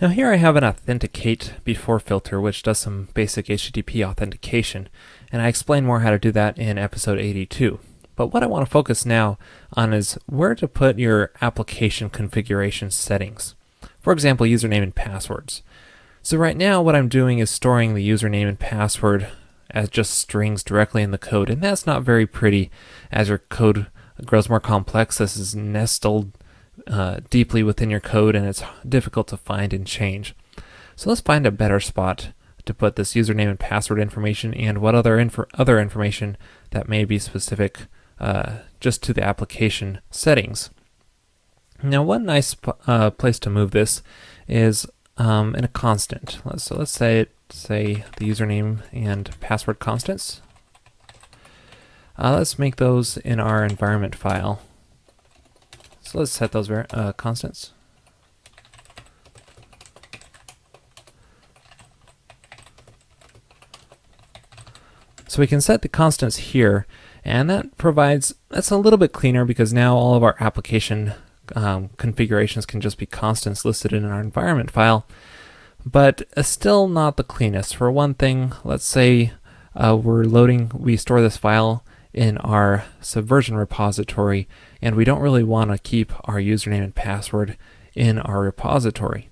Now here I have an authenticate before filter which does some basic HTTP authentication and I explain more how to do that in episode 82. But what I want to focus now on is where to put your application configuration settings. For example, username and passwords. So right now what I'm doing is storing the username and password as just strings directly in the code and that's not very pretty as your code grows more complex. This is nestled uh, deeply within your code and it's difficult to find and change. So let's find a better spot to put this username and password information and what other inf other information that may be specific uh, just to the application settings. Now one nice uh, place to move this is um, in a constant. So let's say it, say the username and password constants. Uh, let's make those in our environment file. So let's set those uh, constants. So we can set the constants here, and that provides, that's a little bit cleaner because now all of our application um, configurations can just be constants listed in our environment file, but uh, still not the cleanest. For one thing, let's say uh, we're loading, we store this file in our Subversion repository, and we don't really want to keep our username and password in our repository.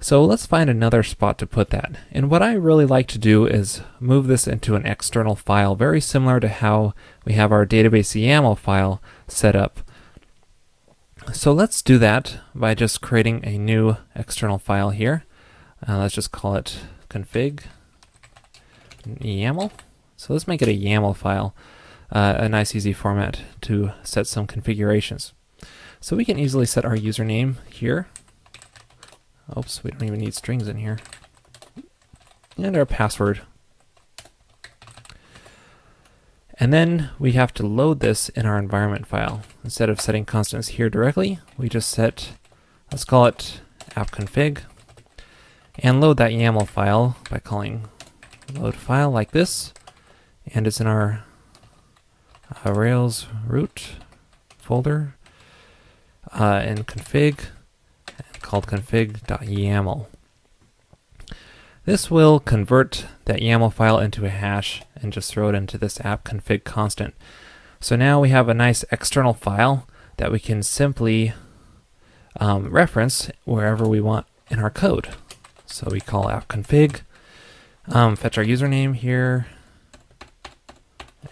So let's find another spot to put that. And what I really like to do is move this into an external file, very similar to how we have our database YAML file set up. So let's do that by just creating a new external file here. Uh, let's just call it config YAML. So let's make it a YAML file uh, a nice easy format to set some configurations. So we can easily set our username here. Oops, we don't even need strings in here. And our password. And then we have to load this in our environment file. Instead of setting constants here directly, we just set, let's call it appconfig, and load that YAML file by calling load file like this, and it's in our uh, Rails root folder uh, and config called config.yaml. This will convert that YAML file into a hash and just throw it into this app config constant. So now we have a nice external file that we can simply um, reference wherever we want in our code. So we call app config, um, fetch our username here,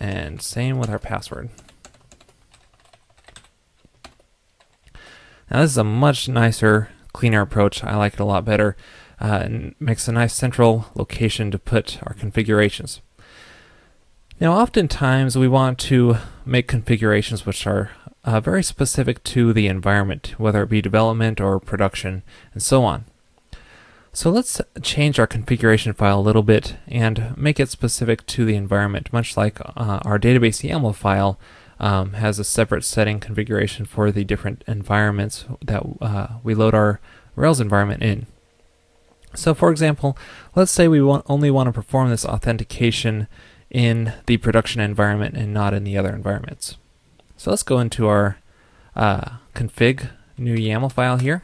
and same with our password. Now this is a much nicer, cleaner approach. I like it a lot better. Uh, and makes a nice central location to put our configurations. Now oftentimes we want to make configurations which are uh, very specific to the environment, whether it be development or production and so on. So let's change our configuration file a little bit and make it specific to the environment, much like uh, our database YAML file um, has a separate setting configuration for the different environments that uh, we load our Rails environment in. So for example, let's say we want, only want to perform this authentication in the production environment and not in the other environments. So let's go into our uh, config new YAML file here.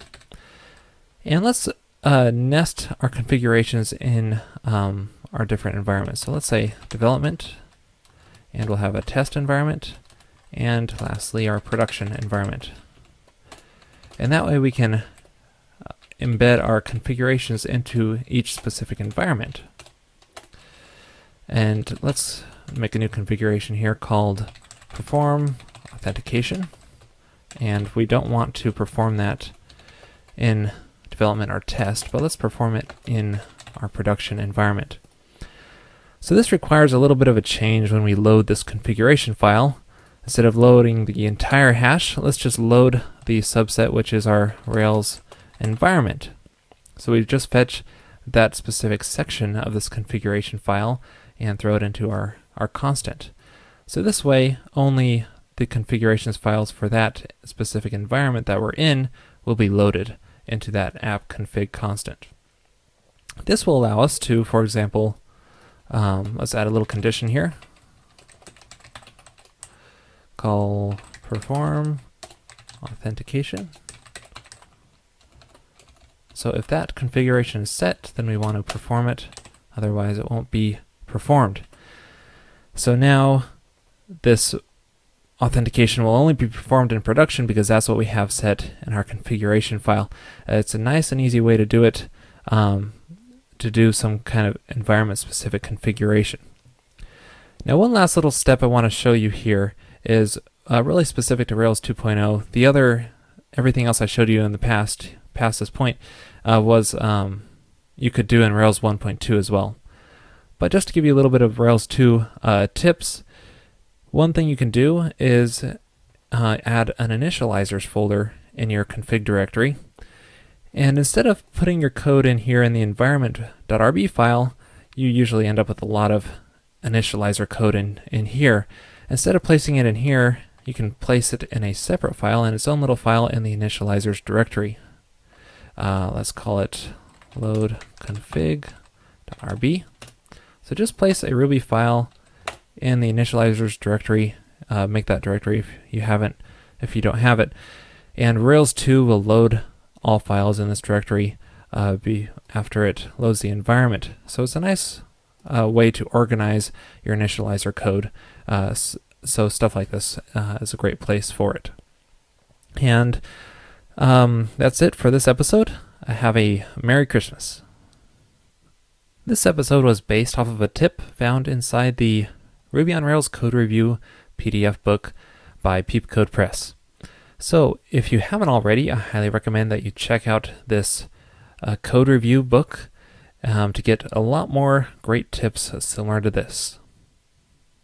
And let's uh, nest our configurations in um, our different environments. So let's say development, and we'll have a test environment, and lastly our production environment. And that way we can uh, embed our configurations into each specific environment. And let's make a new configuration here called perform authentication. And we don't want to perform that in development or test, but let's perform it in our production environment. So this requires a little bit of a change when we load this configuration file. Instead of loading the entire hash, let's just load the subset, which is our Rails environment. So we just fetch that specific section of this configuration file and throw it into our, our constant. So this way, only the configurations files for that specific environment that we're in will be loaded into that app config constant. This will allow us to, for example, um, let's add a little condition here. Call perform authentication. So if that configuration is set, then we want to perform it. Otherwise, it won't be performed. So now this authentication will only be performed in production because that's what we have set in our configuration file. Uh, it's a nice and easy way to do it, um, to do some kind of environment specific configuration. Now one last little step I want to show you here is uh, really specific to Rails 2.0. The other, everything else I showed you in the past, past this point, uh, was um, you could do in Rails 1.2 as well. But just to give you a little bit of Rails 2 uh, tips, one thing you can do is uh, add an initializers folder in your config directory. And instead of putting your code in here in the environment.rb file, you usually end up with a lot of initializer code in, in here. Instead of placing it in here, you can place it in a separate file in its own little file in the initializers directory. Uh, let's call it load config.rb. So just place a Ruby file in the initializers directory. Uh, make that directory if you haven't, if you don't have it. And Rails 2 will load all files in this directory uh, be after it loads the environment. So it's a nice uh, way to organize your initializer code. Uh, so stuff like this uh, is a great place for it. And um, that's it for this episode. I have a Merry Christmas. This episode was based off of a tip found inside the Ruby on Rails Code Review PDF book by Peepcode Press. So, if you haven't already, I highly recommend that you check out this uh, code review book um, to get a lot more great tips similar to this.